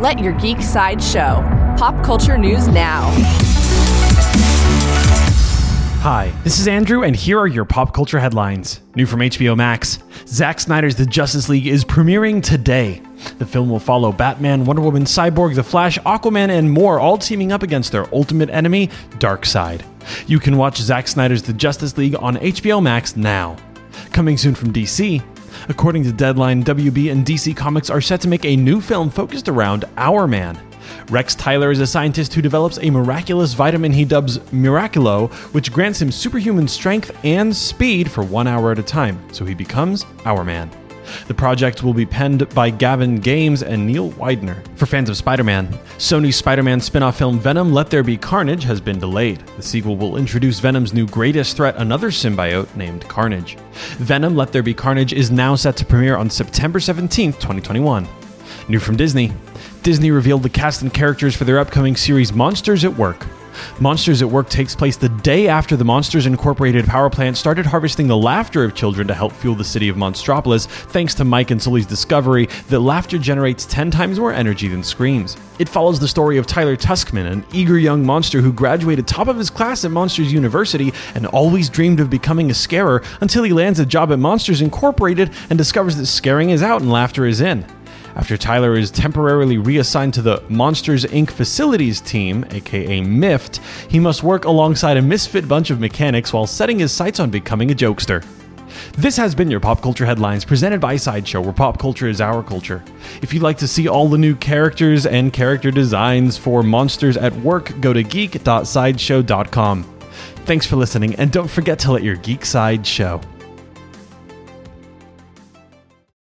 Let your geek side show. Pop culture news now. Hi, this is Andrew, and here are your pop culture headlines. New from HBO Max Zack Snyder's The Justice League is premiering today. The film will follow Batman, Wonder Woman, Cyborg, The Flash, Aquaman, and more, all teaming up against their ultimate enemy, Darkseid. You can watch Zack Snyder's The Justice League on HBO Max now. Coming soon from DC, According to Deadline, WB and DC Comics are set to make a new film focused around Hourman. Rex Tyler is a scientist who develops a miraculous vitamin he dubs Miraculo, which grants him superhuman strength and speed for one hour at a time, so he becomes Hourman. The project will be penned by Gavin James and Neil Widener. For fans of Spider Man, Sony's Spider Man spin off film Venom Let There Be Carnage has been delayed. The sequel will introduce Venom's new greatest threat, another symbiote named Carnage. Venom Let There Be Carnage is now set to premiere on September 17th, 2021. New from Disney Disney revealed the cast and characters for their upcoming series Monsters at Work. Monsters at Work takes place the day after the Monsters Incorporated power plant started harvesting the laughter of children to help fuel the city of Monstropolis, thanks to Mike and Sully's discovery that laughter generates 10 times more energy than screams. It follows the story of Tylor Tuskmon, an eager young monster who graduated top of his class at Monsters University and always dreamed of becoming a scarer until he lands a job at Monsters Incorporated and discovers that scaring is out and laughter is in. After Tylor is temporarily reassigned to the Monsters Inc. facilities team, aka MIFT, he must work alongside a misfit bunch of mechanics while setting his sights on becoming a jokester. This has been your Pop Culture Headlines presented by Sideshow, where pop culture is our culture. If you'd like to see all the new characters and character designs for Monsters at Work, go to geek.sideshow.com. Thanks for listening, and don't forget to let your geek side show.